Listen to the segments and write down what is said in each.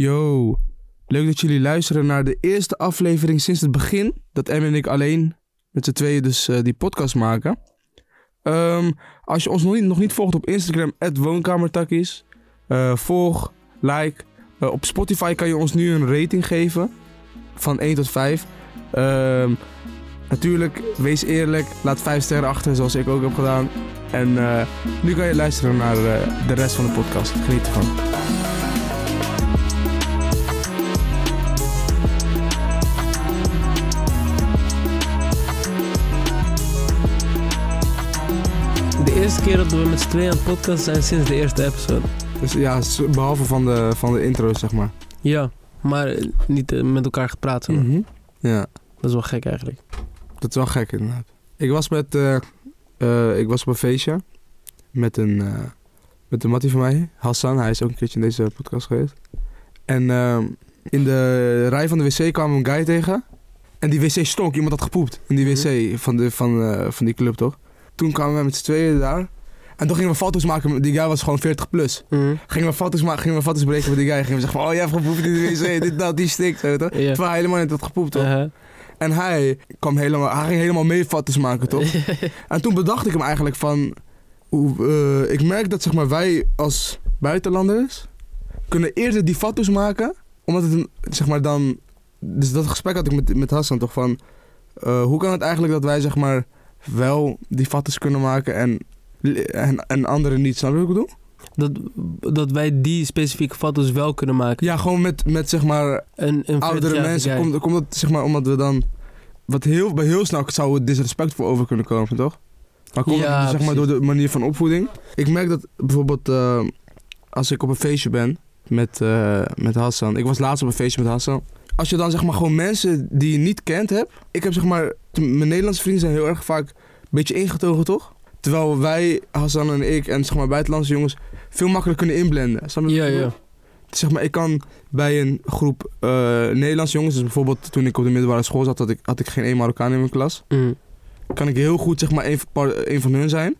Yo, leuk dat jullie luisteren naar de eerste aflevering sinds het begin. Dat Em en ik alleen met z'n tweeën dus eh, die podcast maken. Ehm, als je ons nog niet, nog niet volgt op Instagram, woonkamertakkies. eh, volg, like. Eh, op Spotify kan je ons nu een rating geven. Van 1 tot 5. Ehm, natuurlijk, wees eerlijk. Laat 5 sterren achter, zoals ik ook heb gedaan. En nu kan je luisteren naar de rest van de podcast. Geniet ervan. Eerste keer dat we met z'n tweeën aan het podcast zijn sinds de eerste episode. Dus ja, behalve van de, van de intro, zeg maar. Ja, maar eh, niet eh, met elkaar gepraat. zeg maar. Mhm. Ja, Dat is wel gek eigenlijk. dat is wel gek inderdaad. Ik was met, eh, ik was op een feestje met een, met een mattie van mij, Hassan. Hij is ook een keertje in deze podcast geweest. En ehm, in de rij van de wc kwam een guy tegen. En die wc stonk. Iemand had gepoept in die wc van, de, van, van die club, toch? Toen kwamen we met z'n tweeën daar. En toen gingen we foto's maken. Die guy was gewoon 40 plus. Mhm. Gingen we foto's maken, gingen we foto's breken met die guy. Gingen we zeggen van, oh jij hebt gepoept in de wc. dit, dat, die stikt. Weet je, toch? Ja. Terwijl hij helemaal niet had gepoept, toch? Uh-huh. En hij kwam helemaal, hij ging helemaal mee foto's maken, toch? en toen bedacht ik hem eigenlijk van, hoe, eh, ik merk dat zeg maar wij als buitenlanders kunnen eerder die foto's maken, omdat het zeg maar dan, dus dat gesprek had ik met, met Hassan toch van, eh, hoe kan het eigenlijk dat wij zeg maar wel die foto's kunnen maken en, en, en anderen niet, snap je wat ik bedoel? dat, dat wij die specifieke foto's wel kunnen maken. Ja, gewoon met, met zeg maar Een, een oudere 40-jarige mensen. Komt, komt dat zeg maar omdat we dan. Wat heel, bij heel snel zou het disrespectvol over kunnen komen, toch? Maar komt Ja, het zeg maar door de manier van opvoeding. Ik merk dat bijvoorbeeld eh, als ik op een feestje ben met, eh, met Hassan. Ik was laatst op een feestje met Hassan. Als je dan zeg maar gewoon mensen die je niet kent hebt. Ik heb zeg maar. Mijn Nederlandse vrienden zijn heel erg vaak een beetje ingetogen, toch? Terwijl wij, Hassan en ik en zeg maar buitenlandse jongens veel makkelijker kunnen inblenden. Snap je wat Ja, ik bedoel? ja. zeg maar, ik kan bij een groep eh Nederlandse jongens, dus bijvoorbeeld toen ik op de middelbare school zat, had ik, had ik geen één Marokkaan in mijn klas. Mhm. Kan ik heel goed zeg maar van- één van hun zijn.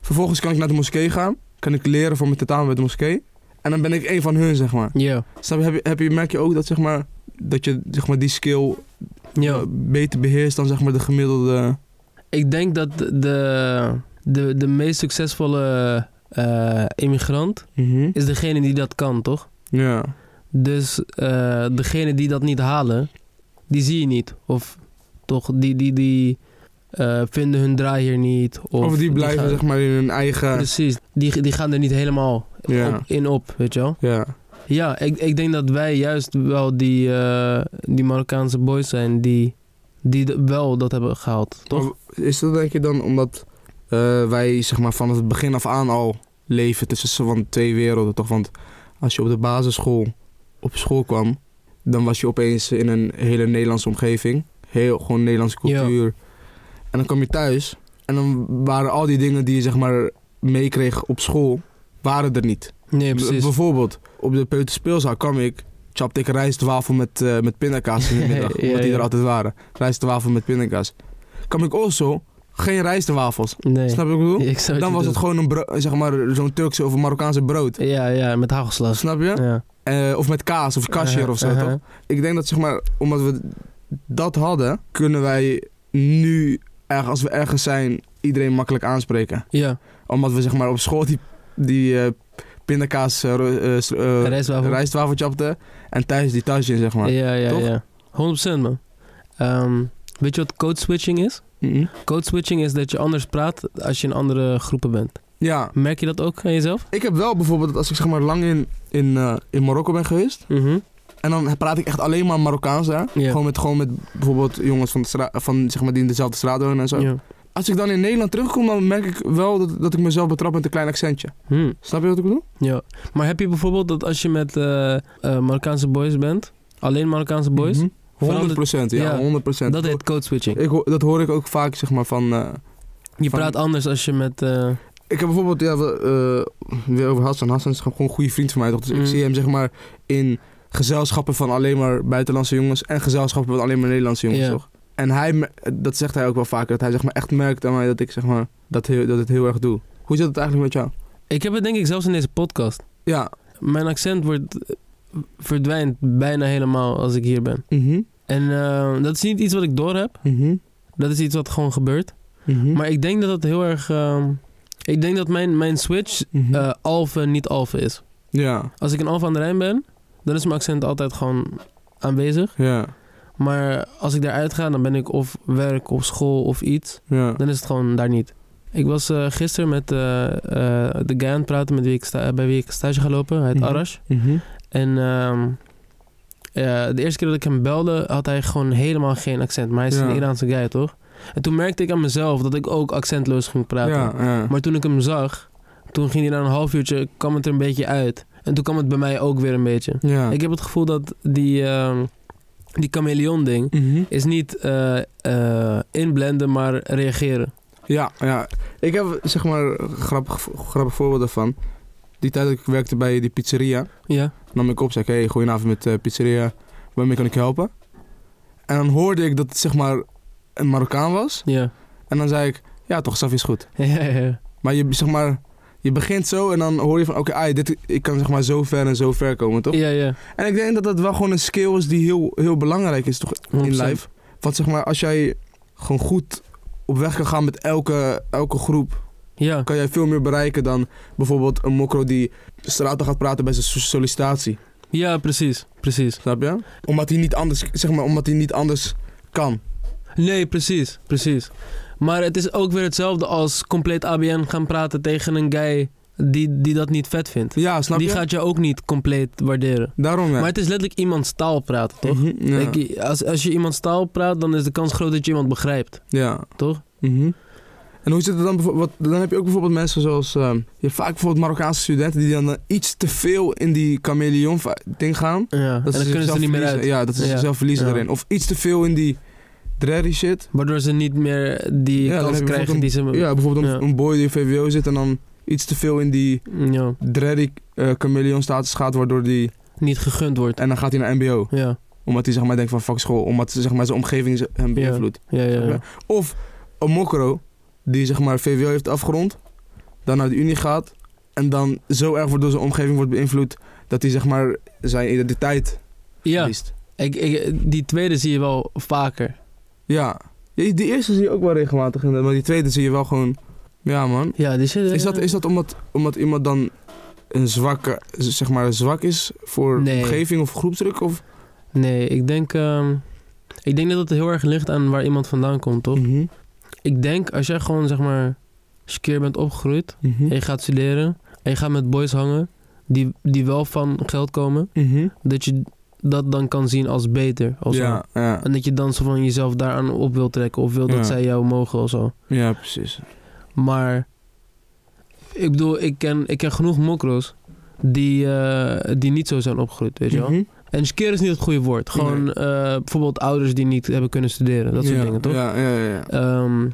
Vervolgens kan ik naar de moskee gaan, kan ik leren voor mijn tentamen bij de moskee. En dan ben ik één van hun, zeg maar. Ja. Snap je, heb je, heb je, merk je ook dat, zeg maar, dat je zeg maar, die skill ja. eh, beter beheerst dan zeg maar, de gemiddelde... Ik denk dat de, de, de meest succesvolle eh, immigrant Mhm. is degene die dat kan, toch? Ja. Dus eh degene die dat niet halen, die zie je niet. Of toch, die, die, die eh, vinden hun draai hier niet. Of, Of, die blijven gaan- zeg maar in hun eigen... Precies, die, die gaan er niet helemaal op, in op, weet je wel. Ja. Ja, ik, ik denk dat wij juist wel die, eh, die Marokkaanse boys zijn die, die wel dat hebben gehaald, toch? Is dat denk je dan omdat eh, wij zeg maar van het begin af aan al leven tussen van twee werelden toch? Want als je op de basisschool op school kwam, dan was je opeens in een hele Nederlandse omgeving. Heel gewoon Nederlandse Ja. En dan kwam je thuis en dan waren al die dingen die je zeg maar meekreeg op school, waren er niet. Nee, B- precies. bijvoorbeeld, op de peuterspeelzaal kwam ik, chapte ik rijstwafel met, eh met pindakaas in de middag. Ja, omdat die ja. er altijd waren. Rijstwafel met pindakaas. Kwam ik also, geen rijstwafels. Nee. Snap je wat ik bedoel? Ik Dan was het gewoon een zeg maar, zo'n Turkse of Marokkaanse brood. Ja, ja, met hagelslas. Snap je? Ja. Eh, of met kaas of kasher of zo, Uh-huh. toch? Ik denk dat, zeg maar, omdat we dat hadden, kunnen wij nu, erg- als we ergens zijn, iedereen makkelijk aanspreken. Ja, Omdat we, zeg maar, op school die, die eh, pindakaas, s- eh, rijstwafel. en thuis die tasje, zeg maar. ja, ja, toch? ja. 100% man. Ehm, weet je wat code switching is? Mhm. Code switching is dat je anders praat als je in andere groepen bent. Ja, Merk je dat ook aan jezelf? ik heb wel bijvoorbeeld, als ik zeg maar lang in, in, in Marokko ben geweest, Mhm. En dan praat ik echt alleen maar Marokkaans daar. Ja. Gewoon, met, gewoon met bijvoorbeeld jongens van, de van zeg maar, die in dezelfde straat wonen en zo. Als ik dan in Nederland terugkom, dan merk ik wel dat, dat ik mezelf betrap met een klein accentje. Hm. Snap je wat ik bedoel? Ja, maar heb je bijvoorbeeld dat als je met eh, eh, Marokkaanse boys bent, alleen Marokkaanse boys, Mhm. 100 verandert- procent, ja, ja, 100 procent. dat heet code switching. Ik, dat hoor ik ook vaak, zeg maar, van... eh, Je van- praat anders als je met... ik heb bijvoorbeeld, ja, we, weer over Hassan. Hassan is gewoon een goede vriend van mij, toch? Dus ik Mhm. zie hem, zeg maar, in gezelschappen van alleen maar buitenlandse jongens... en gezelschappen van alleen maar Nederlandse jongens, Ja. toch? En hij, dat zegt hij ook wel vaker, dat hij zeg maar, echt merkt aan mij dat ik zeg maar, dat, heel, dat het heel erg doe. Hoe zit het eigenlijk met jou? ik heb het denk ik zelfs in deze podcast. Ja, Mijn accent wordt verdwijnt bijna helemaal als ik hier ben. Mhm. En eh, dat is niet iets wat ik door heb. Mhm. Dat is iets wat gewoon gebeurt. Mhm. Maar ik denk dat het heel erg... ehm, ik denk dat mijn, mijn switch eh alfa niet alfa is. ja, Als ik in Alphen aan de Rijn ben, dan is mijn accent altijd gewoon aanwezig. ja, Maar als ik daaruit ga, dan ben ik of werk of school of iets. ja. Dan is het gewoon daar niet. Ik was eh, gisteren met eh, eh, de guy aan het praten met wie ik sta- bij wie ik stage ga lopen. Hij heet Mhm. Arash. Mhm. En ehm, ja, de eerste keer dat ik hem belde, had hij gewoon helemaal geen accent. Maar hij is Ja. een Iraanse guy, toch? En toen merkte ik aan mezelf dat ik ook accentloos ging praten. Ja, ja. Maar toen ik hem zag, toen ging hij na een half uurtje, kwam het er een beetje uit. En toen kwam het bij mij ook weer een beetje. ja. Ik heb het gevoel dat die, ehm, die chameleon ding Mhm. is niet eh, eh, inblenden, maar reageren. Ja, ja. Ik heb zeg maar een grappig, grappig voorbeeld daarvan. Die tijd dat ik werkte bij die pizzeria, Ja, nam ik op, zei ik, hey, goedenavond met eh, pizzeria, waarmee kan ik je helpen? En dan hoorde ik dat het zeg maar een Marokkaan was. ja. En dan zei ik, ja toch, Saf is goed. ja, ja. Maar je, zeg maar, je begint zo en dan hoor je van, oké, ai, dit ik kan zeg maar zo ver en zo ver komen, toch? Ja, ja. En ik denk dat dat wel gewoon een skill is die heel, heel belangrijk is, toch, in 100%. life. Want zeg maar, als jij gewoon goed op weg kan gaan met elke, elke groep, Ja, kan jij veel meer bereiken dan bijvoorbeeld een mokro die straten gaat praten bij zijn so- sollicitatie. ja, precies, precies. Snap je? Omdat hij niet anders, zeg maar, omdat hij niet anders kan. Nee, precies, precies. Maar het is ook weer hetzelfde als compleet ABN gaan praten tegen een guy die, die dat niet vet vindt. Ja, snap die je? gaat je ook niet compleet waarderen. Daarom ja. Maar het is letterlijk iemands taal praten, toch? Mhm, ja. Als, als je iemands taal praat, dan is de kans groot dat je iemand begrijpt, ja. toch? Mhm. En hoe zit het dan bijvoorbeeld? wat- Dan heb je ook bijvoorbeeld mensen zoals. eh, je hebt vaak bijvoorbeeld Marokkaanse studenten die dan eh, iets te veel in die chameleon ding gaan. Ja, en dan kunnen ze er niet meer uit. Ja, dat ze Ja. zichzelf verliezen erin. Of iets te veel in die dready shit. Waardoor ze niet meer die Ja, kans krijgen die ze... Ja, bijvoorbeeld een, Ja. een boy die in VWO zit en dan iets te veel in die ja, dready eh chameleon status gaat, waardoor die. niet gegund wordt. En dan gaat hij naar MBO. Ja, Omdat hij zeg maar denkt van fuck school. Omdat zeg maar, zijn omgeving hem Ja. beïnvloedt. ja, ja. ja. Of een mokro die zeg maar VWO heeft afgerond, dan naar de unie gaat en dan zo erg wordt door zijn omgeving wordt beïnvloed dat hij zeg maar zijn identiteit Ja, verliest. ik, ik, die tweede zie je wel vaker. Ja. Ja, Die eerste zie je ook wel regelmatig inderdaad, maar die tweede zie je wel gewoon. Ja man. Ja, die zit... Is dat, is dat omdat, omdat iemand dan een zwakke, zeg maar zwak is voor Nee. omgeving of groepsdruk? Of? Nee, ik denk... ehm, ik denk dat het heel erg ligt aan waar iemand vandaan komt, toch? Mhm. Ik denk, als jij gewoon, zeg maar... Als je keer bent opgegroeid Mhm. en je gaat studeren... en je gaat met boys hangen... die, die wel van geld komen... Mhm. dat je dat dan kan zien als beter. Of zo. Ja, ja. En dat je dan zo van jezelf daaraan op wil trekken... of wil dat Ja. zij jou mogen of zo. ja, precies. Maar ik bedoel, ik ken, ik ken genoeg mokro's die, eh, die niet zo zijn opgegroeid, weet je wel. Mhm. En skeer is niet het goede woord. Gewoon Nee. eh, bijvoorbeeld ouders die niet hebben kunnen studeren, dat soort ja, dingen, toch? Ja, ja, ja. ja.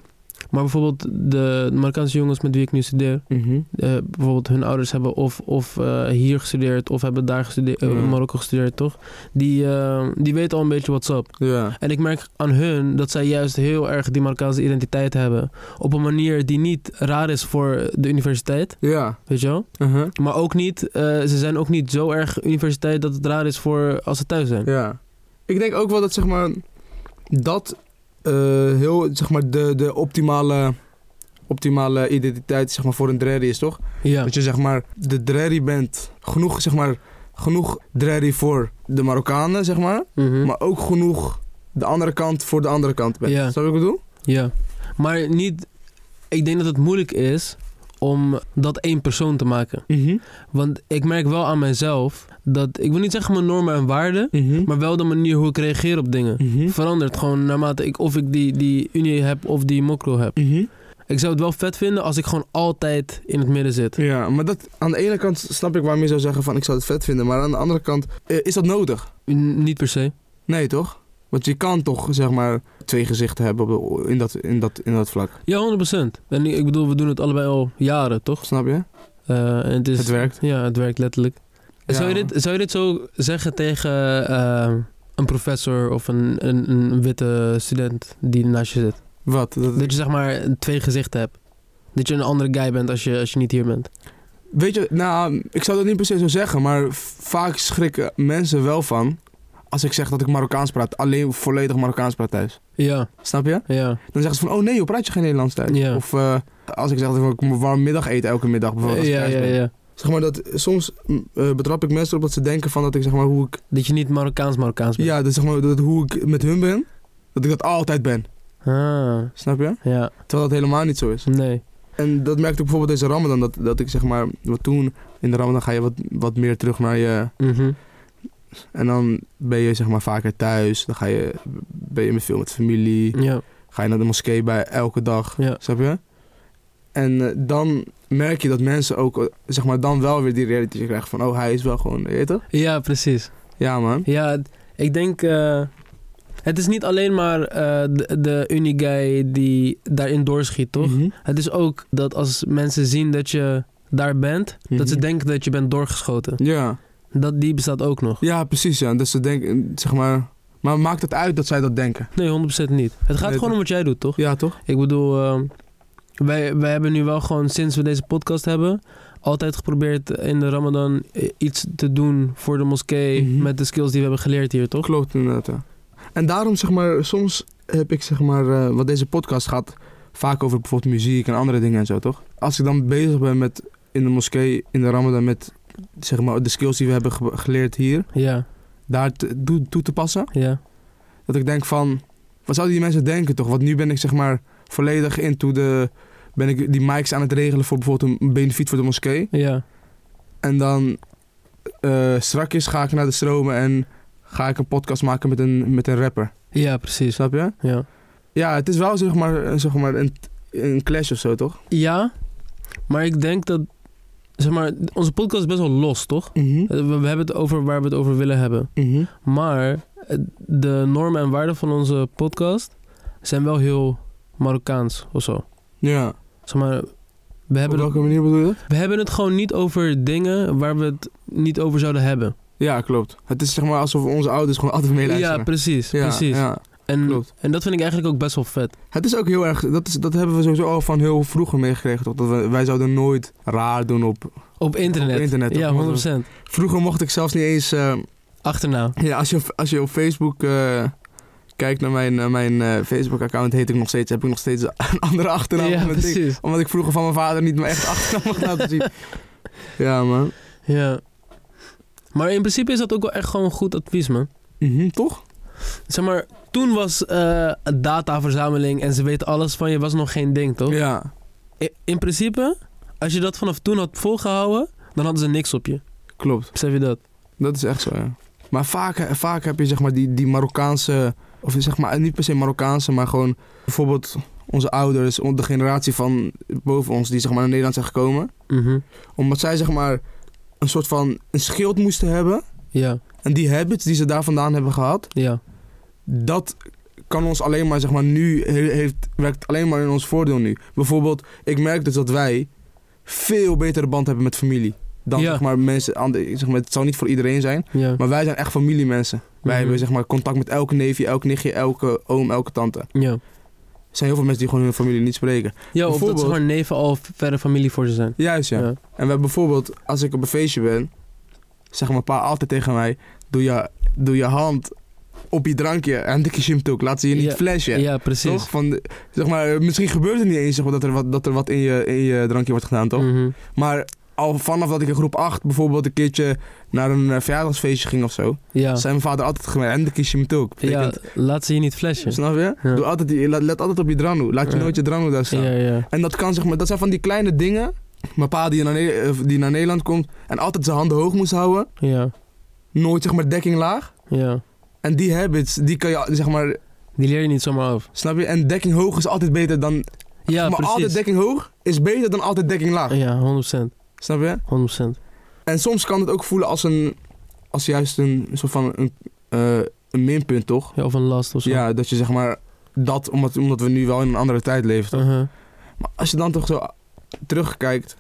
Maar bijvoorbeeld de Marokkaanse jongens met wie ik nu studeer, Mhm. eh, bijvoorbeeld hun ouders hebben of, of eh, hier gestudeerd of hebben daar gestudeerd, eh, in Marokko gestudeerd, toch? Die, eh, die weten al een beetje what's up. Ja. En ik merk aan hun dat zij juist heel erg die Marokkaanse identiteit hebben. Op een manier die niet raar is voor de universiteit, Ja. weet je wel? Uh-huh. Maar ook niet, eh, ze zijn ook niet zo erg universiteit dat het raar is voor als ze thuis zijn. Ja. Ik denk ook wel dat zeg maar dat eh, heel zeg maar de, de optimale optimale identiteit zeg maar voor een dreddy is toch? Ja, Dat je zeg maar de dreddy bent genoeg zeg maar genoeg dreddy voor de Marokkanen zeg maar, Mhm. maar ook genoeg de andere kant voor de andere kant bent. Ja. Snap je wat ik bedoel? ja. Maar niet, ik denk dat het moeilijk is om dat één persoon te maken. Mhm. Want ik merk wel aan mezelf dat, ik wil niet zeggen mijn normen en waarden, Mhm. maar wel de manier hoe ik reageer op dingen. Mhm. Verandert gewoon naarmate ik of ik die, die unie heb of die mokro heb. Ik zou het wel vet vinden als ik gewoon altijd in het midden zit. Ja, maar dat, aan de ene kant snap ik waarom je zou zeggen van ik zou het vet vinden, maar aan de andere kant eh, is dat nodig? N- niet per se. Nee, toch? Want je kan toch, zeg maar, twee gezichten hebben in, dat, in, dat, in dat vlak. Ja, 100%. En ik bedoel, we doen het allebei al jaren, toch? Snap je? Eh, en het, is, Het werkt. Ja, het werkt letterlijk. Ja. Zou, je dit, zou je dit zo zeggen tegen eh, een professor of een, een, een witte student die naast je zit? Wat? Dat, Dat je zeg maar twee gezichten hebt. Dat je een andere guy bent als je, als je niet hier bent. Weet je, nou, ik zou dat niet per se zo zeggen, maar vaak schrikken mensen wel van als ik zeg dat ik Marokkaans praat, alleen volledig Marokkaans praat thuis. Ja, Snap je? ja, Dan zeggen ze van, oh nee, joh, praat je geen Nederlands thuis? Ja. Of eh, als ik zeg dat ik een warm middag eet elke middag, bijvoorbeeld. als ja, ja, ja. Zeg maar dat soms eh, betrap ik mensen erop dat ze denken van dat ik zeg maar hoe ik, Dat je niet Marokkaans Marokkaans bent. ja, dat, zeg maar, dat hoe ik met hun ben, dat ik dat altijd ben. Ah, Snap je? ja, Terwijl dat helemaal niet zo is. nee. En dat merkte ik bijvoorbeeld deze Ramadan, dat, dat ik zeg maar, wat toen in de Ramadan ga je wat, wat meer terug naar je, Mhm. En dan ben je zeg maar vaker thuis, dan ga je, ben je met veel met familie, Ja, ga je naar de moskee bij elke dag, Ja. snap je? En eh, dan merk je dat mensen ook, eh, zeg maar, dan wel weer die reality krijgen van, oh, hij is wel gewoon, weet je toch? ja precies. Ja, man. Ja, ik denk... eh, het is niet alleen maar de, de Uniguy die daarin doorschiet, toch? Mhm. Het is ook dat als mensen zien dat je daar bent, dat ze Mhm. denken dat je bent doorgeschoten. Ja. Dat, die bestaat ook nog. ja, precies, ja. Dus ze denken, zeg maar, maar maakt het uit dat zij dat denken? Nee, 100% niet. Het gaat Nee, gewoon om wat jij doet, toch? Ja, toch? Ik bedoel, ehm, wij, wij hebben nu wel gewoon sinds we deze podcast hebben, altijd geprobeerd in de Ramadan iets te doen voor de moskee Mhm. met de skills die we hebben geleerd hier, toch? Klopt inderdaad, ja. En daarom zeg maar, soms heb ik zeg maar, eh, wat deze podcast gaat, vaak over bijvoorbeeld muziek en andere dingen en zo, toch? Als ik dan bezig ben met in de moskee, in de Ramadan, met zeg maar de skills die we hebben ge- geleerd hier, Ja, daar toe, toe te passen, ja, dat ik denk van, wat zouden die mensen denken toch? Want nu ben ik zeg maar volledig into de, ben ik die mics aan het regelen voor bijvoorbeeld een benefiet voor de moskee. ja, En dan eh strakjes ga ik naar de stromen en ga ik een podcast maken met een, met een rapper. ja, precies. Snap je? Ja. Ja, het is wel zeg maar, zeg maar een, een clash of zo, toch? ja, maar ik denk dat, zeg maar, onze podcast is best wel los, toch? Mhm. Eh, We, we hebben het over waar we het over willen hebben. Mhm. Maar eh, de normen en waarden van onze podcast zijn wel heel Marokkaans of zo. Ja. Zeg maar, we hebben, Op welke manier bedoel je dat? we hebben het gewoon niet over dingen waar we het niet over zouden hebben. Ja, klopt. Het is zeg maar alsof onze ouders gewoon altijd meeluisteren. Ja, precies. Ja, precies. ja. En, klopt. en dat vind ik eigenlijk ook best wel vet. Het is ook heel erg, dat, is, dat hebben we sowieso al van heel vroeger meegekregen, toch? Dat we, wij zouden nooit raar doen op... Op internet. Op internet, ja, toch? 100%. Vroeger mocht ik zelfs niet eens... eh, Achterna. ja, als je, op- als je op Facebook eh, kijkt naar mijn, mijn eh, Facebook-account, heet ik nog steeds, heb ik nog steeds een andere achternaam. ja, ding. precies. Omdat ik vroeger van mijn vader niet mijn echt achternaam mocht laten zien. Ja, man. Ja. Maar in principe is dat ook wel echt gewoon goed advies, man. Mhm, toch? Zeg maar, toen was eh dataverzameling en ze weten alles van je was nog geen ding, toch? Ja, I- In principe, als je dat vanaf toen had volgehouden, dan hadden ze niks op je. klopt. Besef je dat? Dat is echt zo, ja. Maar vaak, vaak heb je zeg maar die, die Marokkaanse, of zeg maar niet per se Marokkaanse, maar gewoon bijvoorbeeld onze ouders, de generatie van boven ons die zeg maar naar Nederland zijn gekomen. Mhm. Omdat zij zeg maar een soort van een schild moesten hebben. Ja, En die habits die ze daar vandaan hebben gehad, ja. Dat kan ons alleen maar zeg maar nu, he- heeft, werkt alleen maar in ons voordeel nu. Bijvoorbeeld, ik merk dus dat wij veel betere band hebben met familie. Dan Ja. zeg maar mensen, ander- zeg maar, het zal niet voor iedereen zijn. Ja. Maar wij zijn echt familiemensen. Wij Mhm. hebben zeg maar contact met elke neefje, elk nichtje, elke oom, elke tante. Ja. Er zijn heel veel mensen die gewoon hun familie niet spreken. Ja, of dat Bijvoorbeeld- ze gewoon neven al verre familie voor ze zijn. Juist ja. Ja. En we hebben bijvoorbeeld, als ik op een feestje ben, zeg mijn pa altijd tegen mij, doe je, doe je hand op je drankje en dikke shimtoek. Laat ze je niet Ja. flashen. Ja, precies. Toch? Van, de- zeg maar, misschien gebeurt het niet eens zeg maar, dat, er wat, dat er wat in je, in je drankje wordt gedaan, toch? Mhm. Maar al vanaf dat ik in groep 8 bijvoorbeeld een keertje naar een eh, verjaardagsfeestje ging of zo, Ja. zei mijn vader altijd gemerkt, en dikke shimtook. ja, laat ze je niet flashen. Snap je? Ja. Doe altijd die, let, let altijd op je drano. Laat je Ja. nooit je drano daar staan. Ja. En dat kan zeg maar, dat zijn van die kleine dingen. Mijn pa die naar, eh, die naar Nederland komt en altijd zijn handen hoog moest houden. Ja, Nooit zeg maar dekking laag. ja. En die habits, die kan je zeg maar, Die leer je niet zomaar af. snap je? En dekking hoog is altijd beter dan, Ja, maar altijd dekking hoog is beter dan altijd dekking laag. Ja, 100%. Snap je? 100%. En soms kan het ook voelen als een, als juist een soort van een, eh, een minpunt toch? Ja, of een last of zo. Ja, dat je zeg maar, dat, omdat, omdat we nu wel in een andere tijd leven toch? Uh-huh. Maar als je dan toch zo terugkijkt,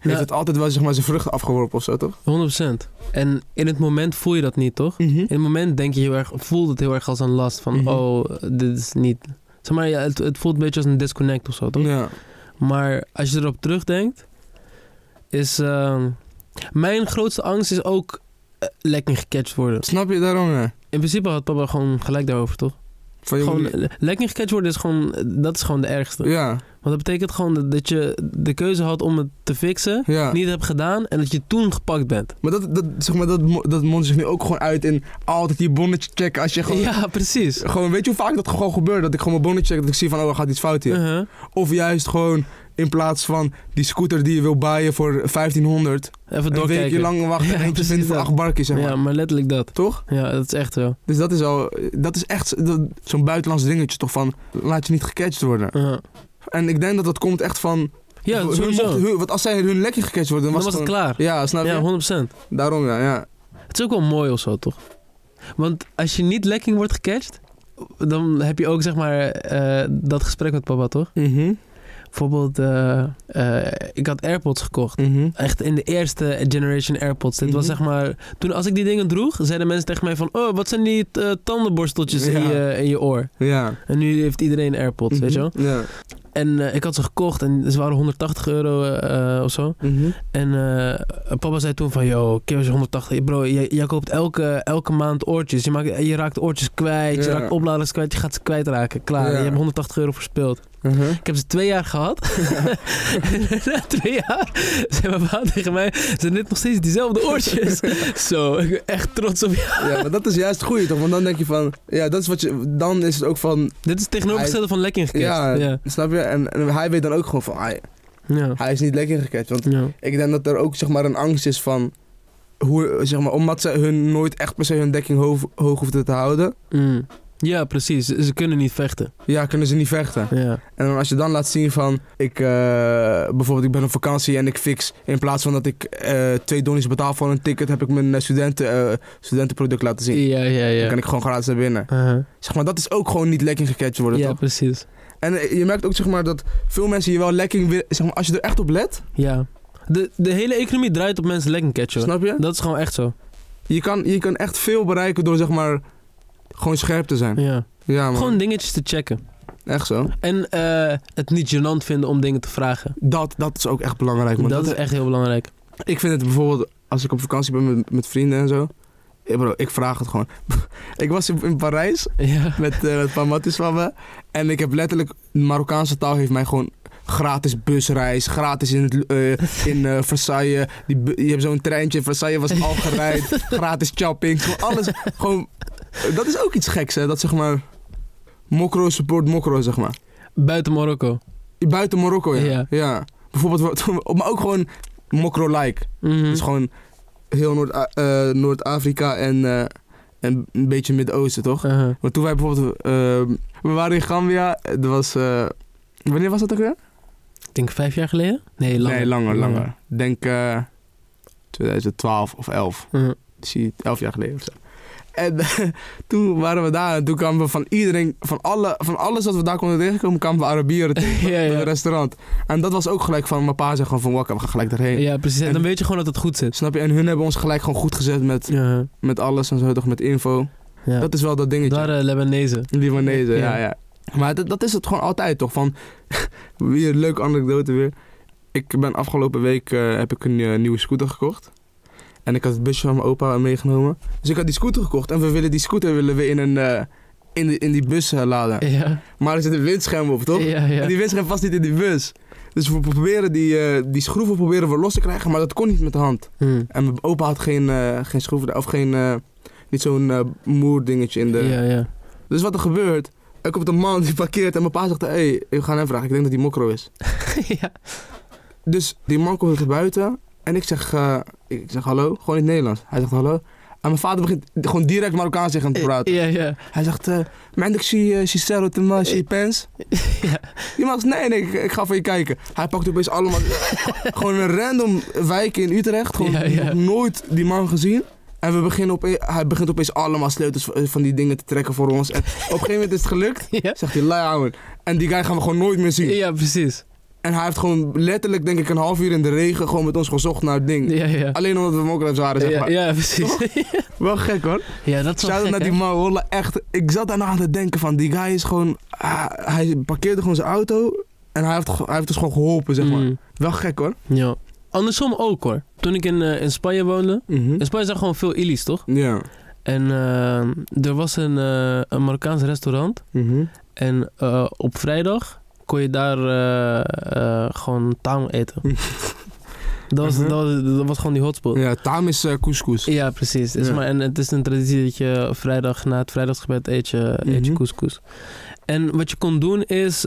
heeft het altijd wel zeg maar, zijn vruchten afgeworpen of zo, toch? 100%. En in het moment voel je dat niet, toch? In het moment denk je heel erg, voelt het heel erg als een last van, Mhm. oh, dit is niet. Zeg maar, ja, het, het voelt een beetje als een disconnect of zo, toch? Ja. Maar als je erop terugdenkt, is... ehm, mijn grootste angst is ook uh, gecatcht worden. Snap je daarom? Ja? In principe had papa gewoon gelijk daarover, toch? Van je Gewoon, moet- le- lekking gecatcht worden is gewoon... Dat is gewoon de ergste. ja, Want dat betekent gewoon dat, je de keuze had om het te fixen... ja. niet hebt gedaan en dat je toen gepakt bent. Maar dat, dat, zeg maar, dat, dat mondt zich nu ook gewoon uit in altijd die bonnetje checken. Als je gewoon, Ja, precies. gewoon, weet je hoe vaak dat gewoon gebeurt? Dat ik gewoon mijn bonnetje check, dat ik zie van, oh, er gaat iets fout hier. Uh-huh. Of juist gewoon, in plaats van die scooter die je wil baaien voor 1500, Even een doorkijken. weekje lang wachten Ja, en eentje vinden voor acht barkjes, zeg maar. Ja, maar letterlijk dat. Toch? Ja, dat is echt zo. Dus dat is al, dat is echt zo'n buitenlands dingetje toch van, laat je niet gecatcht worden. Uh-huh. En ik denk dat dat komt echt van, Ja, hun sowieso. mocht- hun- want als zij hun lekje gecatcht worden, dan was, was het gewoon- klaar. Ja, snap je? Ja, 100%. Daarom ja, ja. Het is ook wel mooi of zo, toch? Want als je niet lekking wordt gecatcht, dan heb je ook zeg maar eh, dat gesprek met papa, toch? Mhm, Bijvoorbeeld, eh, eh, ik had AirPods gekocht. mhm. Echt in de eerste generation AirPods. Dit was Mhm. zeg maar... Toen als ik die dingen droeg, zeiden mensen tegen mij van... Oh, wat zijn die eh, tandenborsteltjes in, Ja. je, in je oor? Ja. En nu heeft iedereen AirPods, weet je wel? Ja. En eh, ik had ze gekocht en ze waren 180 euro eh, of zo. Mhm. En eh, papa zei toen van, yo, is 180. Bro, jij, jij koopt elke, elke maand oortjes. Je, maakt, je raakt oortjes kwijt, je raakt opladers kwijt, je gaat ze kwijtraken. Klaar, Ja. je hebt 180 euro Mhm. Ik heb ze twee jaar gehad. en na twee jaar zei mijn vader tegen mij, zijn dit nog steeds diezelfde oortjes? Zo, ik ben echt trots op jou. Ja, maar dat is juist het goede toch? Want dan denk je van, ja, dat is wat je, dan is het ook van, Dit is tegenovergestelde van lekking gecatcht. ja, ja. snap je? En, en hij weet dan ook gewoon van, hij, ja. hij is niet lekker gecatcht. Want ja. ik denk dat er ook zeg maar een angst is van, hoe, zeg maar, omdat ze hun nooit echt per se hun dekking hoog, hoog hoefden te houden, Mm. Ja, precies. Ze, kunnen niet vechten. ja, kunnen ze niet vechten. Ja. En dan als je dan laat zien van, ik, eh, bijvoorbeeld ik ben op vakantie en ik fix, in plaats van dat ik eh, twee donnies betaal voor een ticket, heb ik mijn eh, studenten, studentenproduct laten zien. Ja, ja, Dan ja. kan ik gewoon gratis naar binnen. Zeg maar, dat is ook gewoon niet lekking gecatcht worden, Ja, toch? precies. En je merkt ook zeg maar dat veel mensen je wel lekking willen, zeg maar, als je er echt op let, Ja. De, de hele economie draait op mensen lekking catchen. snap je? Dat is gewoon echt zo. Je kan, je kan echt veel bereiken door zeg maar gewoon scherp te zijn. Ja. Ja, man. Gewoon dingetjes te checken. Echt zo. En eh, het niet gênant vinden om dingen te vragen. Dat, dat is ook echt belangrijk. Man. dat is echt heel belangrijk. Ik vind het bijvoorbeeld, als ik op vakantie ben met, met vrienden en zo. eh, Bro, ik vraag het gewoon. ik was in, in Parijs Ja. met, eh, met een paar matties van me. En ik heb letterlijk, de Marokkaanse taal heeft mij gewoon gratis busreis. Gratis in, het, eh, in Versailles. Die, je hebt zo'n treintje in Versailles was al gereid. gratis shopping. Gewoon alles. Gewoon, dat is ook iets geks hè. Dat zeg maar, Mokro support Mokro zeg maar. Buiten Marokko. Buiten Marokko ja. Ja. Ja. Bijvoorbeeld, maar ook gewoon Mokro-like. Mhm. Is gewoon heel Noord- eh, Noord-Afrika en, eh, en een beetje Midden-Oosten, toch? Uh-huh. Maar toen wij bijvoorbeeld... eh, we waren in Gambia. Er was... eh, wanneer was dat ook weer? Ik denk vijf jaar geleden? Nee, langer. Nee, langer, langer. Ik denk eh 2012 of 11. Uh-huh. Zie 11 jaar geleden of zo. En toen waren we daar en toen kwamen we van iedereen, van, alle, van alles wat we daar konden tegenkomen, kwamen we Arabieren tegen ja, in ja. het restaurant. En dat was ook gelijk van, mijn pa zei gewoon van, wakka, we gaan gelijk daarheen. ja, precies. En En- dan weet je gewoon dat het goed zit. Snap je? En hun hebben ons gelijk gewoon goed gezet met, Ja. met alles en zo, toch met info. ja. Dat is wel dat dingetje. Daar uh, Lebanese. Libanese, ja, Ja. Maar dat, dat is het gewoon altijd toch? Van, weer een leuke anekdote weer. Ik ben afgelopen week eh, heb ik een eh, nieuwe scooter gekocht. En ik had het busje van mijn opa meegenomen. Dus ik had die scooter gekocht. En we willen die scooter willen we in, een, eh, in, de, in die bus eh, laden. Ja. Maar er zit een windscherm op, toch? Ja, ja. En die windscherm past niet in die bus. Dus we proberen die, eh, die schroeven proberen we los te krijgen. Maar dat kon niet met de hand. Hm. En mijn opa had geen, eh, geen schroeven, of geen, niet zo'n moerdingetje in de... Ja, ja. Dus wat er gebeurt, er komt een man die parkeert en mijn pa zegt, hé, hey, we gaan hem vragen, ik denk dat hij mokro is. ja. Dus die man komt er buiten en ik zeg, eh, ik zeg hallo, gewoon in het Nederlands. Hij zegt hallo. En mijn vader begint gewoon direct Marokkaans tegen hem te praten. Ja, ja. Hij zegt, uh, man, ik zie je zero te maar, zie pens. Ja. Die man zegt, nee, nee, ik, ik ga voor je kijken. Hij pakt opeens allemaal, gewoon een random wijk in Utrecht. Gewoon Ja, ja. nog nooit die man gezien. En we beginnen opeens, hij begint opeens allemaal sleutels van die dingen te trekken voor ons. En op een gegeven moment is het gelukt. Ja. Zegt hij, ouwe. En die guy gaan we gewoon nooit meer zien. Ja, precies. En hij heeft gewoon letterlijk, denk ik, een half uur in de regen gewoon met ons gezocht naar het ding. Ja, ja. Alleen omdat we mokro's waren, zeg Ja, maar. ja, precies. Wel gek hoor. Ja, dat is wel gek, naar die wallah, echt. Ik zat daarna aan te denken van, die guy is gewoon... ah, hij parkeerde gewoon zijn auto en hij heeft, hij heeft dus gewoon geholpen, zeg maar. Mm. Wel gek hoor. Ja. andersom ook hoor. Toen ik in, eh, in Spanje woonde. Mhm. In Spanje zijn gewoon veel illies, toch? Ja. En eh, er was een, eh, een Marokkaans restaurant. Mhm. En op vrijdag kon je daar eh, eh, gewoon taam eten. dat, was, Mhm. dat, was, dat was gewoon die hotspot. Ja, taam is eh, couscous. Ja, precies. Is maar, en het is een traditie dat je vrijdag na het vrijdagsgebed eet je, eet je Mhm. couscous. En wat je kon doen is,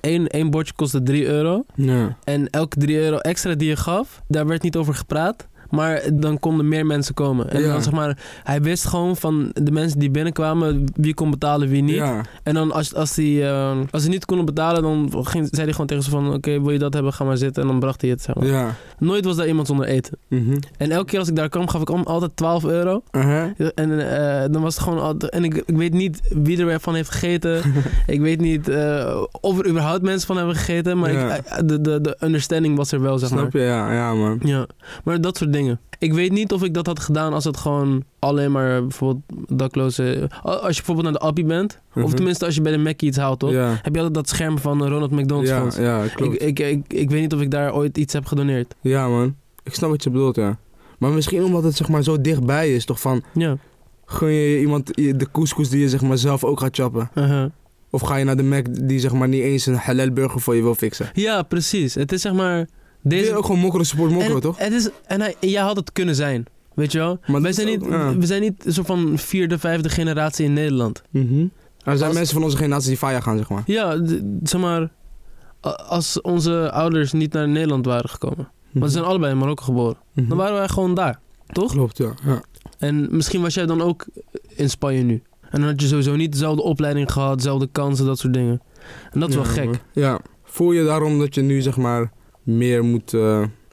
één, één bordje kostte 3 euro. Ja. En elke 3 euro extra die je gaf, daar werd niet over gepraat. Maar dan konden meer mensen komen. En Ja. dan zeg maar, hij wist gewoon van de mensen die binnenkwamen, wie kon betalen, wie niet. Ja. En dan als, als, die, eh, als ze niet konden betalen, dan ging, zei hij gewoon tegen ze van... Oké, wil je dat hebben, ga maar zitten. En dan bracht hij het, zeg maar. Ja. Nooit was daar iemand zonder eten. Mhm. En elke keer als ik daar kwam, gaf ik om altijd 12 euro. Uh-huh. En eh, dan was het gewoon altijd... En ik, ik weet niet wie er van heeft gegeten. ik weet niet eh, of er überhaupt mensen van hebben gegeten. Maar ik, de, de, de understanding was er wel, zeg maar. Snap je? Ja, ja man. Ja, maar dat soort dingen. Ik weet niet of ik dat had gedaan als het gewoon alleen maar bijvoorbeeld daklozen... Als je bijvoorbeeld naar de Appie bent, of Mhm. tenminste als je bij de Mackie iets haalt, toch? Ja. Heb je altijd dat scherm van Ronald McDonald's Ja, Fonds? ja, Ik, klopt. ik, ik, ik weet niet of ik daar ooit iets heb gedoneerd. Ja, man. Ik snap wat je bedoelt, ja. Maar misschien omdat het zeg maar zo dichtbij is, toch van... Ja. Gun je iemand de couscous die je zeg maar zelf ook gaat chappen? uh-huh. Of ga je naar de Mac die zeg maar niet eens een halal burger voor je wil fixen? Ja, precies. Het is zeg maar... Deze... Deze... ook gewoon mokkeren support toch? Het is, en hij, jij had het kunnen zijn. Weet je wel? Maar Wij zijn, is niet, ja. we zijn niet een soort van vierde, vijfde generatie in Nederland. Mhm. Er zijn Als- mensen van onze generatie die faya gaan, zeg maar. Ja, zeg maar... Als onze ouders niet naar Nederland waren gekomen. Want ze zijn allebei in Marokko geboren. Mhm. Dan waren wij gewoon daar. Toch? Klopt, ja. ja. En misschien was jij dan ook in Spanje nu. En dan had je sowieso niet dezelfde opleiding gehad, dezelfde kansen, dat soort dingen. En dat is wel gek. Ja. Voel je daarom dat je nu zeg maar meer moet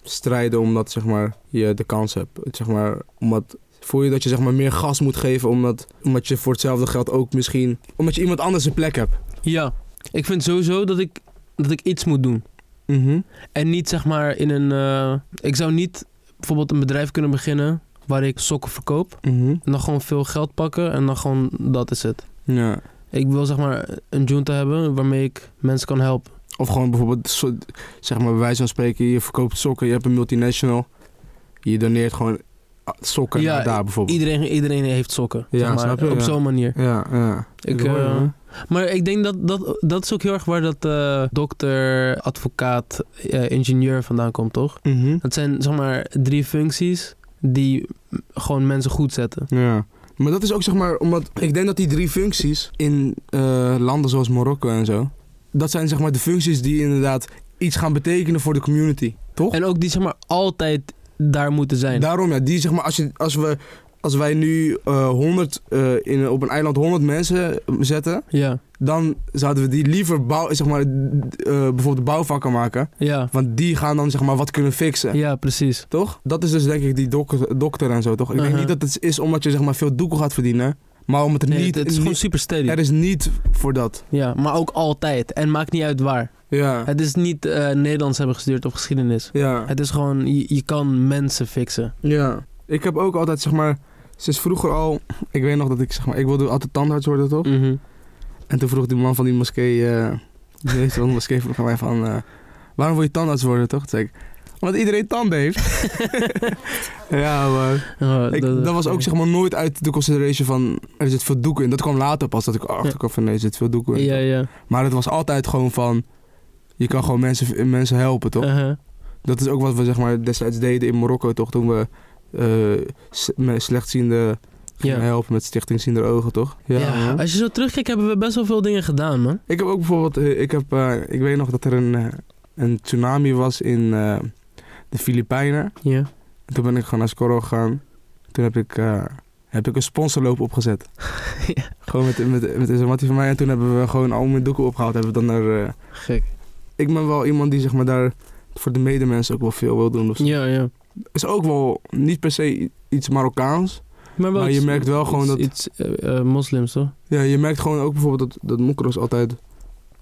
strijden omdat zeg maar je de kans hebt? Zeg maar, omdat, voel je dat je zeg maar meer gas moet geven omdat, omdat je voor hetzelfde geld ook misschien... Omdat je iemand anders een plek hebt? Ja, ik vind sowieso dat ik, dat ik iets moet doen. Mhm. En niet zeg maar in een... eh, ik zou niet bijvoorbeeld een bedrijf kunnen beginnen waar ik sokken verkoop. Mhm. En dan gewoon veel geld pakken en dan gewoon dat is het. Ja. Ik wil zeg maar een junta hebben waarmee ik mensen kan helpen. Of gewoon bijvoorbeeld, zeg maar bij wijze van spreken, je verkoopt sokken, je hebt een multinational. Je doneert gewoon ah, sokken Ja, naar daar bijvoorbeeld. Iedereen, iedereen heeft sokken. Ja, zeg maar, snap je? Op Ja. zo'n manier. Ja, ja. Ik, hoor eh. Maar ik denk dat dat, dat is ook heel erg waar dat eh, dokter, advocaat, eh, ingenieur vandaan komt, toch? Mhm. Dat zijn zeg maar drie functies die gewoon mensen goed zetten. Ja. Maar dat is ook zeg maar, omdat ik denk dat die drie functies in landen zoals Marokko en zo, dat zijn zeg maar de functies die inderdaad iets gaan betekenen voor de community. Toch? En ook die zeg maar altijd daar moeten zijn. Daarom ja, die zeg maar, als, je, als, we, als wij nu eh 100 eh, in, op een eiland 100 mensen zetten, Ja, dan zouden we die liever bouw, zeg maar, eh, bijvoorbeeld bouwvakken maken. ja, Want die gaan dan zeg maar wat kunnen fixen. ja, precies. Toch? Dat is dus denk ik die dokter, dokter en zo, toch? Ik denk Uh-huh. niet dat het is omdat je zeg maar veel doekoe gaat verdienen. Maar omdat er Nee, niet... het, het is gewoon niet- super steady. er is niet voor dat. Ja, maar ook altijd. En maakt niet uit waar. Ja. Het is niet eh, Nederlands hebben gestudeerd of geschiedenis. Ja. Het is gewoon, je, je kan mensen fixen. Ja. Ik heb ook altijd zeg maar... Sinds vroeger al... Ik weet nog dat ik zeg maar... Ik wilde altijd tandarts worden, toch? Mhm. En toen vroeg die man van die moskee... eh de meester van de moskee vroeg aan mij van... eh, waarom wil je tandarts worden, toch? Toen zei ik... Omdat iedereen tanden heeft. ja, maar... Ik, dat, was ook zeg maar nooit uit de consideration van... Er zit veel doeken in. Dat kwam later pas dat ik achter kwam van... Nee, er zit veel doeken in. Ja, ja. Maar het was altijd gewoon van... Je kan gewoon mensen, mensen helpen, toch? Uh-huh. Dat is ook wat we zeg maar destijds deden in Marokko, toch? Toen we s- met slechtzienden gingen Ja. helpen met Stichting Ziender Ogen, toch? Ja, als je zo terugkijkt hebben we best wel veel dingen gedaan, man. Ik heb ook bijvoorbeeld... eh, ik, heb, eh, ik weet nog dat er een, een tsunami was in de Filipijnen. Ja. En toen ben ik gewoon naar Scorro gegaan. Toen heb ik, eh, heb ik een sponsorloop opgezet. Ja. Gewoon met, met, met een mattie van mij. En toen hebben we gewoon al mijn doeken opgehaald. Hebben we dan naar... eh, Gek. ik ben wel iemand die zeg maar daar voor de medemensen ook wel veel wil doen. of zo. Ja, ja. is ook wel niet per se iets Marokkaans. Maar, wel Maar je iets- merkt wel gewoon iets- dat- Iets eh, moslims, toch? Ja, je merkt gewoon ook bijvoorbeeld dat, dat mokro's altijd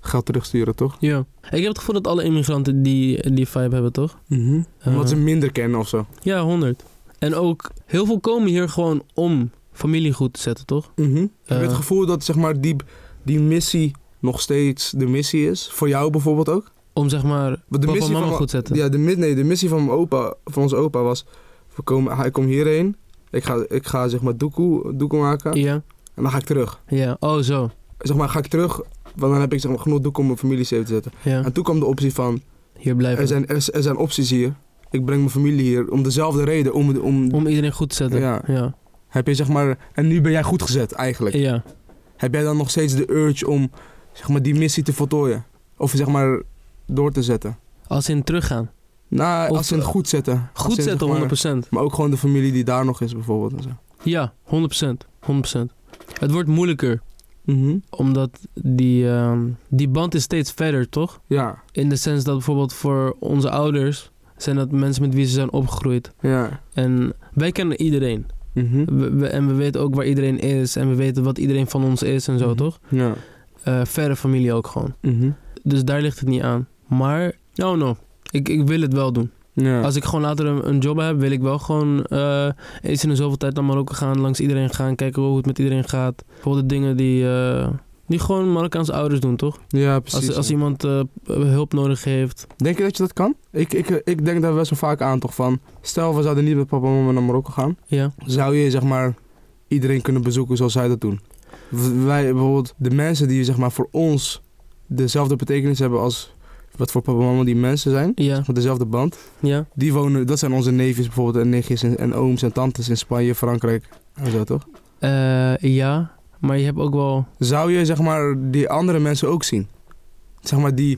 geld terugsturen, toch? Ja. Ik heb het gevoel dat alle immigranten die, die vibe hebben, toch? Omdat Uh-huh. ze minder kennen of zo. Ja, 100. En ook heel veel komen hier gewoon om familie goed te zetten, toch? Heb je Eh. het gevoel dat zeg maar, die, die missie nog steeds de missie is? Voor jou bijvoorbeeld ook? Om zeg maar de papa en missie mama van- goed zetten. Ja, de, mi- nee, de missie van mijn opa, van onze opa was... We komen, hij komt hierheen. Ik ga, ik ga zeg maar doekoe, doekoe maken. Ja, En dan ga ik terug. ja. Oh, zo. Zeg maar, ga ik terug. Want dan heb ik zeg maar, genoeg doekoe om mijn familie safe te zetten. Ja, En toen kwam de optie van... hier blijven. Er zijn, er, er zijn opties hier. Ik breng mijn familie hier om dezelfde reden. Om, om, Om iedereen goed te zetten. Ja. ja. Heb je zeg maar... En nu ben jij goed gezet eigenlijk. Ja. Heb jij dan nog steeds de urge om zeg maar, die missie te voltooien? Of zeg maar door te zetten? Als in teruggaan. Nou, Of, als in eh, goed zetten. Goed zetten, zeg maar, 100%. Maar ook gewoon de familie die daar nog is bijvoorbeeld. En zo. Ja, 100%. 100%. Het wordt moeilijker. Mhm. Omdat die, ehm, die band is steeds verder, toch? Ja, In de sens dat bijvoorbeeld voor onze ouders... zijn dat mensen met wie ze zijn opgegroeid. ja. En wij kennen iedereen. We, we- en we weten ook waar iedereen is. En we weten wat iedereen van ons is en zo, Mhm. toch? Ja. Eh, verre familie ook gewoon. Mhm. Dus daar ligt het niet aan. Maar, oh no. Ik, ik wil het wel doen. Ja. Als ik gewoon later een, een job heb, wil ik wel gewoon eh, eens in de zoveel tijd naar Marokko gaan, langs iedereen gaan, kijken hoe het met iedereen gaat. Bijvoorbeeld de dingen die, eh, die gewoon Marokkaanse ouders doen, toch? ja, precies. Als, als iemand eh, hulp nodig heeft. Denk je dat je dat kan? Ik, ik, ik denk daar best wel vaak aan toch van... Stel, we zouden niet met papa en mama naar Marokko gaan. Ja, Zou je zeg maar iedereen kunnen bezoeken zoals zij dat doen? Wij bijvoorbeeld, de mensen die zeg maar voor ons dezelfde betekenis hebben als wat voor papa en mama die mensen zijn. ja, Met dezelfde band. ja. Die wonen, dat zijn onze neefjes bijvoorbeeld en nichtjes en, en ooms en tantes in Spanje, Frankrijk en zo toch? Eh, ja, maar je hebt ook wel... Zou je zeg maar die andere mensen ook zien? Zeg maar die,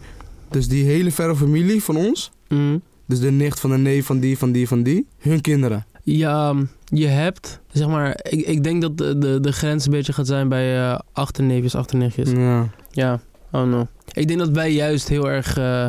dus die hele verre familie van ons. mm, Dus de nicht van de neef van die, van die, van die. Hun kinderen. ja, je hebt, zeg maar, ik, ik denk dat de, de, de grens een beetje gaat zijn bij eh achterneefjes, achternichtjes. Ja. Ja, oh no. Ik denk dat wij juist heel erg eh,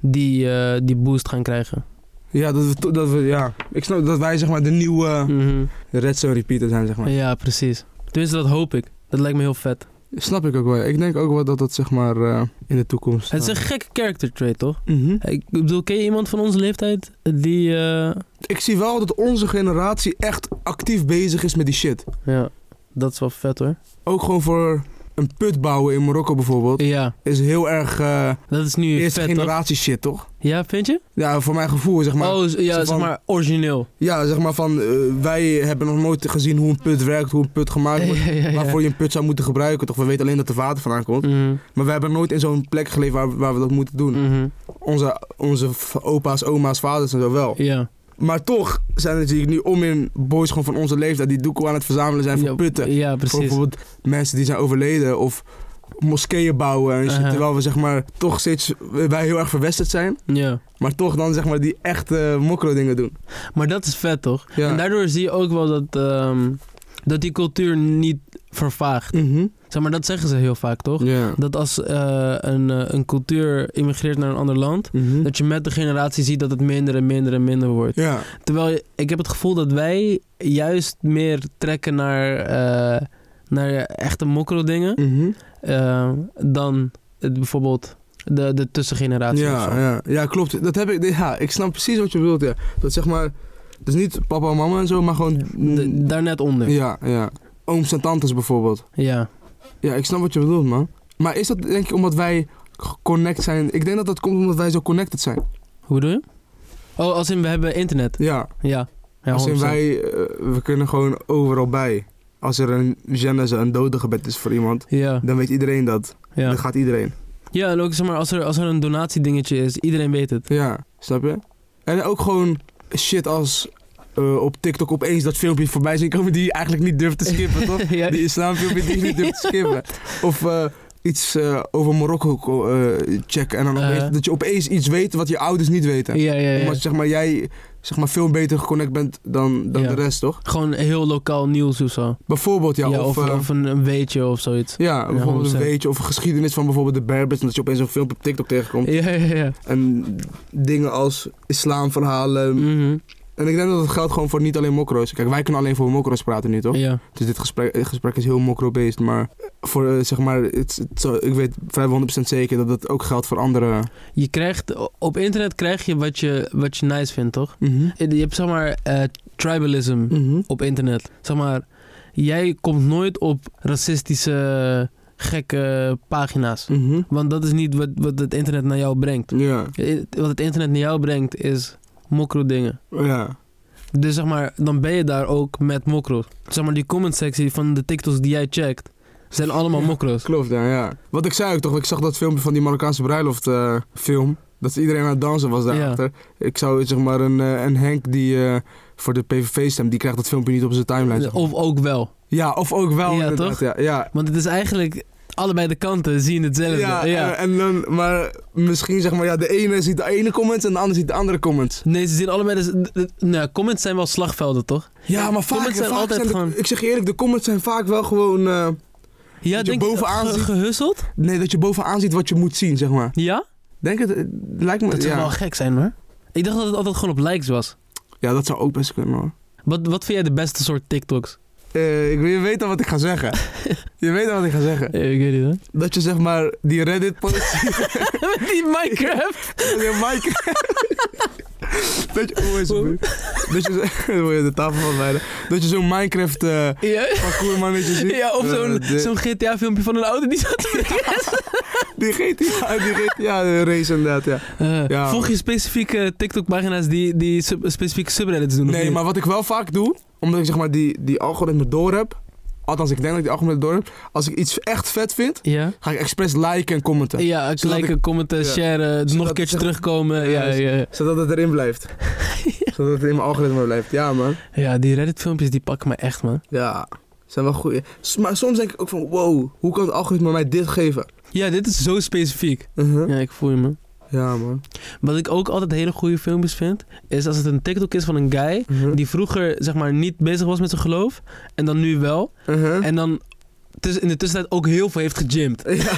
die, eh, die boost gaan krijgen. Ja, dat we, dat we, ja. Ik snap dat wij zeg maar de nieuwe Mhm. Redstone repeater zijn, zeg maar. Ja, precies. Tenminste, dat hoop ik. Dat lijkt me heel vet. Snap ik ook wel. Ik denk ook wel dat dat zeg maar eh, in de toekomst... Het is een gekke character trait, toch? Mhm. Ik bedoel, ken je iemand van onze leeftijd die... eh, Ik zie wel dat onze generatie echt actief bezig is met die shit. Ja, dat is wel vet hoor. Ook gewoon voor een put bouwen in Marokko bijvoorbeeld. Ja, Is heel erg eh, dat is nu eerste vet, toch? generatie shit, toch? Ja, vind je? Ja, voor mijn gevoel, zeg maar. oh, ja, zeg maar origineel. Ja, zeg maar van, eh, wij hebben nog nooit gezien hoe een put werkt, hoe een put gemaakt wordt. Ja, ja, ja. Waarvoor je een put zou moeten gebruiken, toch? We weten alleen dat er water vandaan komt. Mhm, Maar we hebben nooit in zo'n plek geleefd waar, waar we dat moeten doen. mhm. Onze, onze opa's, oma's, vaders en zo wel. Ja. Maar toch zijn er natuurlijk nu om in boys gewoon van onze leeftijd die doekoe aan het verzamelen zijn voor ja, putten. Ja, Voor precies. bijvoorbeeld mensen die zijn overleden of moskeeën bouwen en shit. Aha. Terwijl we zeg maar toch steeds, wij heel erg verwesterd zijn. Ja. Maar toch dan zeg maar die echte mokro dingen doen. Maar dat is vet, toch? Ja. En daardoor zie je ook wel dat, ehm, dat die cultuur niet vervaagt. Mhm. Zeg maar, dat zeggen ze heel vaak, toch? Dat als eh, een, eh, een cultuur immigreert naar een ander land, Mhm. dat je met de generatie ziet dat het minder en minder en minder wordt. Terwijl ik heb het gevoel dat wij juist meer trekken naar, eh, naar echte mokro dingen Mhm. dan het, bijvoorbeeld de, de tussengeneratie. Ja, ja, ja, klopt. Dat heb ik, ja, ik snap precies wat je bedoelt. Ja. Dat zeg maar, dus niet papa en mama en zo, maar gewoon. De- daar net onder. Ja, ja. Ooms en tantes bijvoorbeeld. Ja, ik snap wat je bedoelt, man. Maar is dat denk ik omdat wij connect zijn? Ik denk dat dat komt omdat wij zo connected zijn. Hoe bedoel je? Oh, als in we hebben internet. Ja, Ja. ja als in 100%. wij, eh, we kunnen gewoon overal bij. Als er een genese, een dodengebed is voor iemand, Ja, dan weet iedereen dat. ja. Dan gaat iedereen. ja, en ook zeg maar, als er, als er een donatiedingetje is, iedereen weet het. Ja, snap je? En ook gewoon shit als eh, op TikTok opeens dat filmpje voorbij zien komen die je eigenlijk niet durft te skippen, toch? ja, Die islamfilmpje die je niet durft te skippen. Of eh, iets eh, over Marokko checken en dan opeens, dat je opeens iets weet wat je ouders niet weten. ja, ja, ja. Omdat zeg maar, jij zeg maar, veel beter geconnect bent dan, dan de rest, toch? Gewoon heel lokaal nieuws of zo. Bijvoorbeeld, ja. Of, of, of een, een weetje of zoiets. ja, bijvoorbeeld een 100%. weetje of een geschiedenis van bijvoorbeeld de Berbers. En dat je opeens zo'n filmpje op TikTok tegenkomt. Ja, ja, ja. En dingen als islamverhalen. Mhm. En ik denk dat het geldt gewoon voor niet alleen mokro's. Kijk, wij kunnen alleen voor mokro's praten nu, toch? Ja. Dus dit gesprek, dit gesprek is heel mokro-based. Maar voor, eh, zeg maar, het, het zo- ik weet vrijwel 100% zeker dat het ook geldt voor andere... Je krijgt, op internet krijg je wat je, wat je nice vindt, toch? Mhm. Je hebt zeg maar eh, tribalism Mhm. op internet. Zeg maar, jij komt nooit op racistische gekke pagina's. Mhm. Want dat is niet wat, wat het internet naar jou brengt. Ja, Eh, Wat het internet naar jou brengt is mokro dingen. ja. Dus zeg maar, dan ben je daar ook met mokro's. Zeg maar, die comment sectie van de TikToks die jij checkt, zijn allemaal Ja. mokro's. Klopt, ja, ja. Wat ik zei ook toch, ik zag dat filmpje van die Marokkaanse bruiloft eh, film. Dat iedereen aan het dansen was daarachter. Ik zou zeg maar een, eh, een Henk die eh, voor de PVV stemt, die krijgt dat filmpje niet op zijn timeline. zeg maar. Of ook wel. Ja, of ook wel Ja, inderdaad, toch? Ja, ja. Want het is eigenlijk, allebei de kanten zien hetzelfde. Ja, Ja, En, en dan, maar misschien zeg maar, ja, de ene ziet de ene comments en de ander ziet de andere comments. Nee, ze zien allebei... De, de- nou, comments zijn wel slagvelden, toch? Ja, maar vaak, Comments zijn vaak altijd zijn de- gewoon- ik zeg je eerlijk, de comments zijn vaak wel gewoon, eh, Ja, je denk bovenaan ge- ziet- gehusseld? nee, dat je bovenaan ziet wat je moet zien, zeg maar. Ja? Denk het, het lijkt me, Dat zou ja. wel gek zijn, hoor. Ik dacht dat het altijd gewoon op likes was. Ja, dat zou ook best kunnen hoor. Wat, wat vind jij de beste soort TikToks? Eh, ik, je weet al wat ik ga zeggen. je weet al wat ik ga zeggen. ik weet hoor. Dat je zeg maar die Reddit post. Met die Minecraft. Ja, Mike. dat je, is? Dat je, de tafel van bijna. Dat je zo'n Minecraft eh Ja. parcours mannetje ziet. Ja, of zo'n Eh, zo'n GTA-filmpje van een auto die zat Die GTA, die GTA de race inderdaad, ja. Ja. Volg je specifieke TikTok-pagina's die, die sub- specifieke subreddits doen? Nee, maar wat ik wel vaak doe, omdat ik zeg maar die, die algoritme door heb. Althans, ik denk dat ik die algoritme door heb. Als ik iets echt vet vind, Ja? ga ik expres liken en commenten. Ja, Zodat liken, commenten, Ja. sharen, nog een keertje terugkomen. Ja, Ja. Zodat het erin blijft. Zodat het in mijn algoritme blijft. Ja, man. ja, die Reddit-filmpjes die pakken me echt, man. Ja, zijn wel goeie. S- Maar soms denk ik ook van, wow, hoe kan het algoritme mij dit geven? Ja, dit is zo specifiek. Uh-huh. Ja, ik voel je, man. Ja, man. Wat ik ook altijd hele goede filmpjes vind, is als het een TikTok is van een guy Uh-huh. die vroeger, zeg maar, niet bezig was met zijn geloof en dan nu wel. Uh-huh. En dan in de tussentijd ook heel veel heeft gegymd. Ja.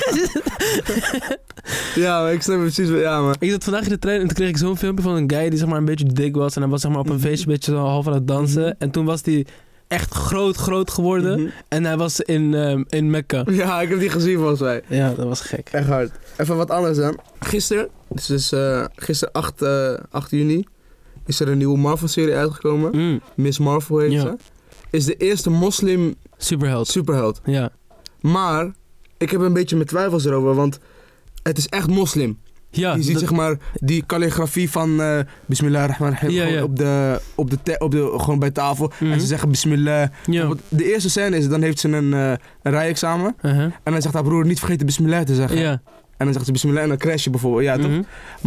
ja, maar ik snap precies wat... Ja, man. Ik zat vandaag in de trein en toen kreeg ik zo'n filmpje van een guy die zeg maar een beetje dik was. En hij was zeg maar op een Mhm. feestje een beetje zo half aan het dansen. Mhm. En toen was hij echt groot, groot geworden. Mhm. En hij was in, ehm, in Mekka. Ja, ik heb die gezien volgens mij. Ja, dat was gek. Echt hard. Even wat anders dan. Gisteren, dus, dus eh, gisteren 8, eh, 8 juni, is er een nieuwe Marvel-serie uitgekomen. Mm, Miss Marvel heet Ja. ze. Is de eerste moslim superheld. superheld. Ja. Maar, ik heb een beetje mijn twijfels erover, want het is echt moslim. Ja, je ziet dat- zeg maar die calligrafie van eh Bismillahirrahmanirrahim Ja, gewoon ja. op de, op de, te- op de, gewoon bij tafel. Mhm. En ze zeggen Bismillah. ja. De eerste scène is, dan heeft ze een, eh een rijexamen. Uh-huh. En dan zegt haar broer, niet vergeten Bismillah te zeggen. Ja. En dan zegt ze Bismillah en dan crash je bijvoorbeeld. Ja, toch? Mhm.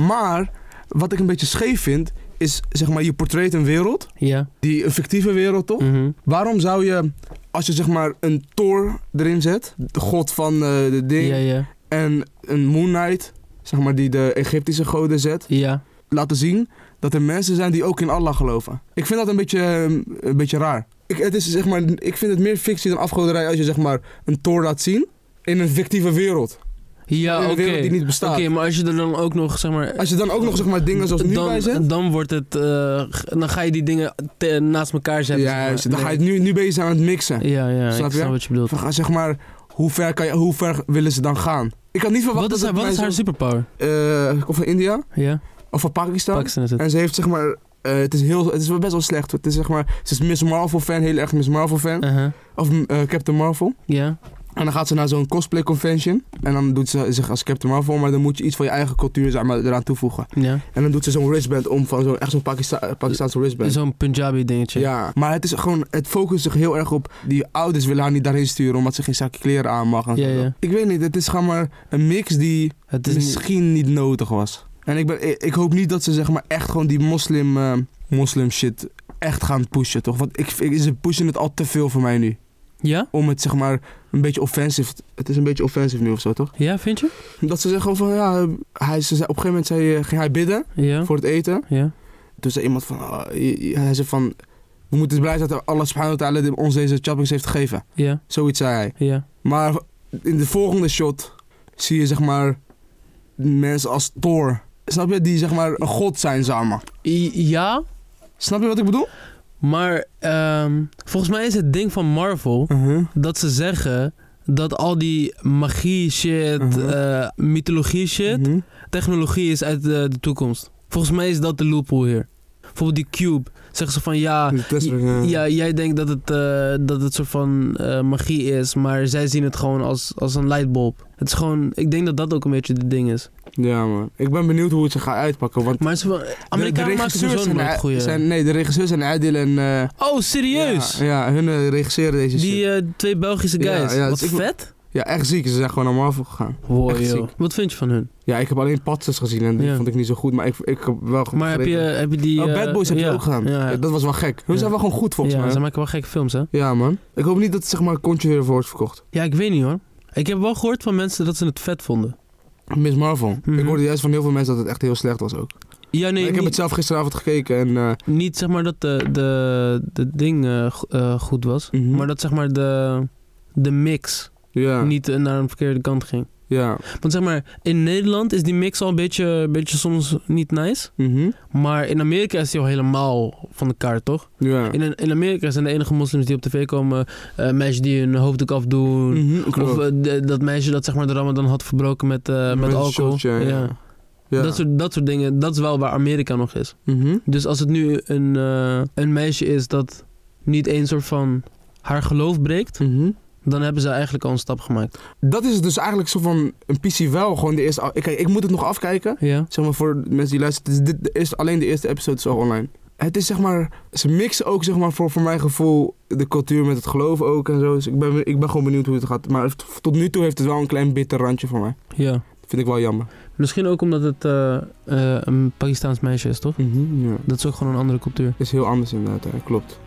Maar, wat ik een beetje scheef vind, is zeg maar, je portret een wereld. Ja. Die, een fictieve wereld, toch? Mhm. Waarom zou je, als je zeg maar een Thor erin zet, de god van eh, de ding, Ja, ja. en een Moon Knight, zeg maar, die de Egyptische goden zet, Ja. laten zien dat er mensen zijn die ook in Allah geloven. Ik vind dat een beetje, eh, een beetje raar. Ik, het is, zeg maar, ik vind het meer fictie dan afgoderij als je zeg maar, een Thor laat zien in een fictieve wereld. Ja, oké. die niet bestaat. Oké, maar als je er dan ook nog, zeg maar... Als je dan ook nog zeg maar, dingen zoals nu dan, bij zet. dan wordt het... eh, dan ga je die dingen te- naast elkaar zetten. zeg maar. Ja, dan ga je het nu, nu ben je ze aan het mixen. Ja, ja, Snap ik je? snap wat je bedoelt. Van, Zeg maar, hoe ver, kan je, hoe ver willen ze dan gaan? Ik had niet verwacht Wat is, dat haar, het wat is haar superpower? Eh, of van India, Ja, of van Pakistan. Pakistan is het. En ze heeft zeg maar, eh, het, is heel, het is wel best wel slecht. Het is zeg maar, ze is Miss Marvel fan, heel erg Miss Marvel fan. Uh-huh. Of eh, Captain Marvel. Ja, En dan gaat ze naar zo'n cosplay convention. En dan doet ze zich als Captain Marvel, maar dan moet je iets van je eigen cultuur zeg maar, eraan toevoegen. ja. En dan doet ze zo'n wristband om van zo'n echt zo'n Pakista Pakistaanse wristband. Zo'n Punjabi dingetje. Ja, maar het is gewoon, het focust zich heel erg op, die ouders willen haar niet daarheen sturen omdat ze geen zakje kleren aan mag. En Ja. Ik weet niet, het is gewoon maar een mix die niet... misschien niet nodig was. En ik, ben, ik, ik hoop niet dat ze zeg maar echt gewoon die moslim, eh, moslim shit echt gaan pushen, toch? Want ik, ik, ze pushen het al te veel voor mij nu. Ja? Om het zeg maar een beetje offensive, het is een beetje offensive nu of zo, toch? Ja, vind je? Dat ze zeggen van, ja, hij, ze zei, op een gegeven moment zei, ging hij bidden Ja. voor het eten. Ja. Toen zei iemand van, je- hij zei van, we moeten blij zijn dat Allah subhanahu wa ta'ala ons deze chappings heeft gegeven. Ja. Zoiets zei hij. Ja. Maar in de volgende shot zie je zeg maar mensen als Thor. Snap je? Die zeg maar een god zijn samen. Ja, Snap je wat ik bedoel? Maar ehm, volgens mij is het ding van Marvel dat ze zeggen dat al die magie shit, Mhm. eh, mythologie shit, Mhm. technologie is uit de, de toekomst. Volgens mij is dat de loophole hier. Bijvoorbeeld die Cube. Zeggen ze van ja, Tesla, ja. ja, jij denkt dat het, eh dat het soort van eh, magie is, maar zij zien het gewoon als, als een lightbulb. Het is gewoon, ik denk dat dat ook een beetje het ding is. Ja, man. Ik ben benieuwd hoe het zich gaat uitpakken. Want Maar ze, Amerikanen maken sowieso zijn, goede... zijn Nee, de regisseurs zijn Adil en... eh, Oh, serieus? Ja, ja hun regisseren deze. Die twee Belgische guys. Wat dus ik- vet. Ja, echt ziek. Ze zijn gewoon naar Marvel gegaan. Wow, echt joh. ziek. Wat vind je van hun? Ja, ik heb alleen Patses gezien en die Ja. vond ik niet zo goed. Maar ik, ik heb wel goed Maar heb je, heb je die... Oh, eh, Bad Boys heb je ja, ook gedaan. Ja, Ja, dat was wel gek. Hun Ja. zijn wel gewoon goed volgens ja, mij. ze maken wel gekke films, hè? Ja, man. Ik hoop niet dat het zeg maar kontje weer wordt verkocht. Ja, ik weet niet hoor. Ik heb wel gehoord van mensen dat ze het vet vonden. Miss Marvel. Mhm. Ik hoorde juist van heel veel mensen dat het echt heel slecht was ook. Ja, nee, Maar ik heb niet, het zelf gisteravond gekeken en... eh, niet zeg maar dat de, de, de ding eh, go- eh, goed was. Mhm. Maar dat zeg maar de, de mix ja, niet eh, naar een verkeerde kant ging. ja. Want zeg maar, in Nederland is die mix al een beetje, een beetje soms niet nice. Mhm. Maar in Amerika is die al helemaal van de kaart, toch? Ja. In, in Amerika zijn de enige moslims die op tv komen eh meisjes die hun hoofddoek afdoen. Mhm. Of eh, de- dat meisje dat zeg maar de ramadan had verbroken met, met, alcohol. shotje, ja. ja. ja. Dat, soort, dat soort dingen, dat is wel waar Amerika nog is. Mhm. Dus als het nu een, een meisje is dat niet eens soort van haar geloof breekt. Dan hebben ze eigenlijk al een stap gemaakt. Dat is dus eigenlijk zo van een PC wel gewoon de eerste... Kijk, ik moet het nog afkijken. Ja. Zeg maar voor mensen die luisteren. Is dit, eerste, alleen de eerste episode is al online. Het is zeg maar... Ze mixen ook zeg maar voor, voor mijn gevoel de cultuur met het geloof ook en zo. Dus ik ben, ik ben gewoon benieuwd hoe het gaat. Maar tot nu toe heeft het wel een klein bitter randje voor mij. ja. Dat vind ik wel jammer. Misschien ook omdat het eh, eh, een Pakistaans meisje is, toch? Ja. Dat is ook gewoon een andere cultuur. Is heel anders inderdaad, hè. klopt.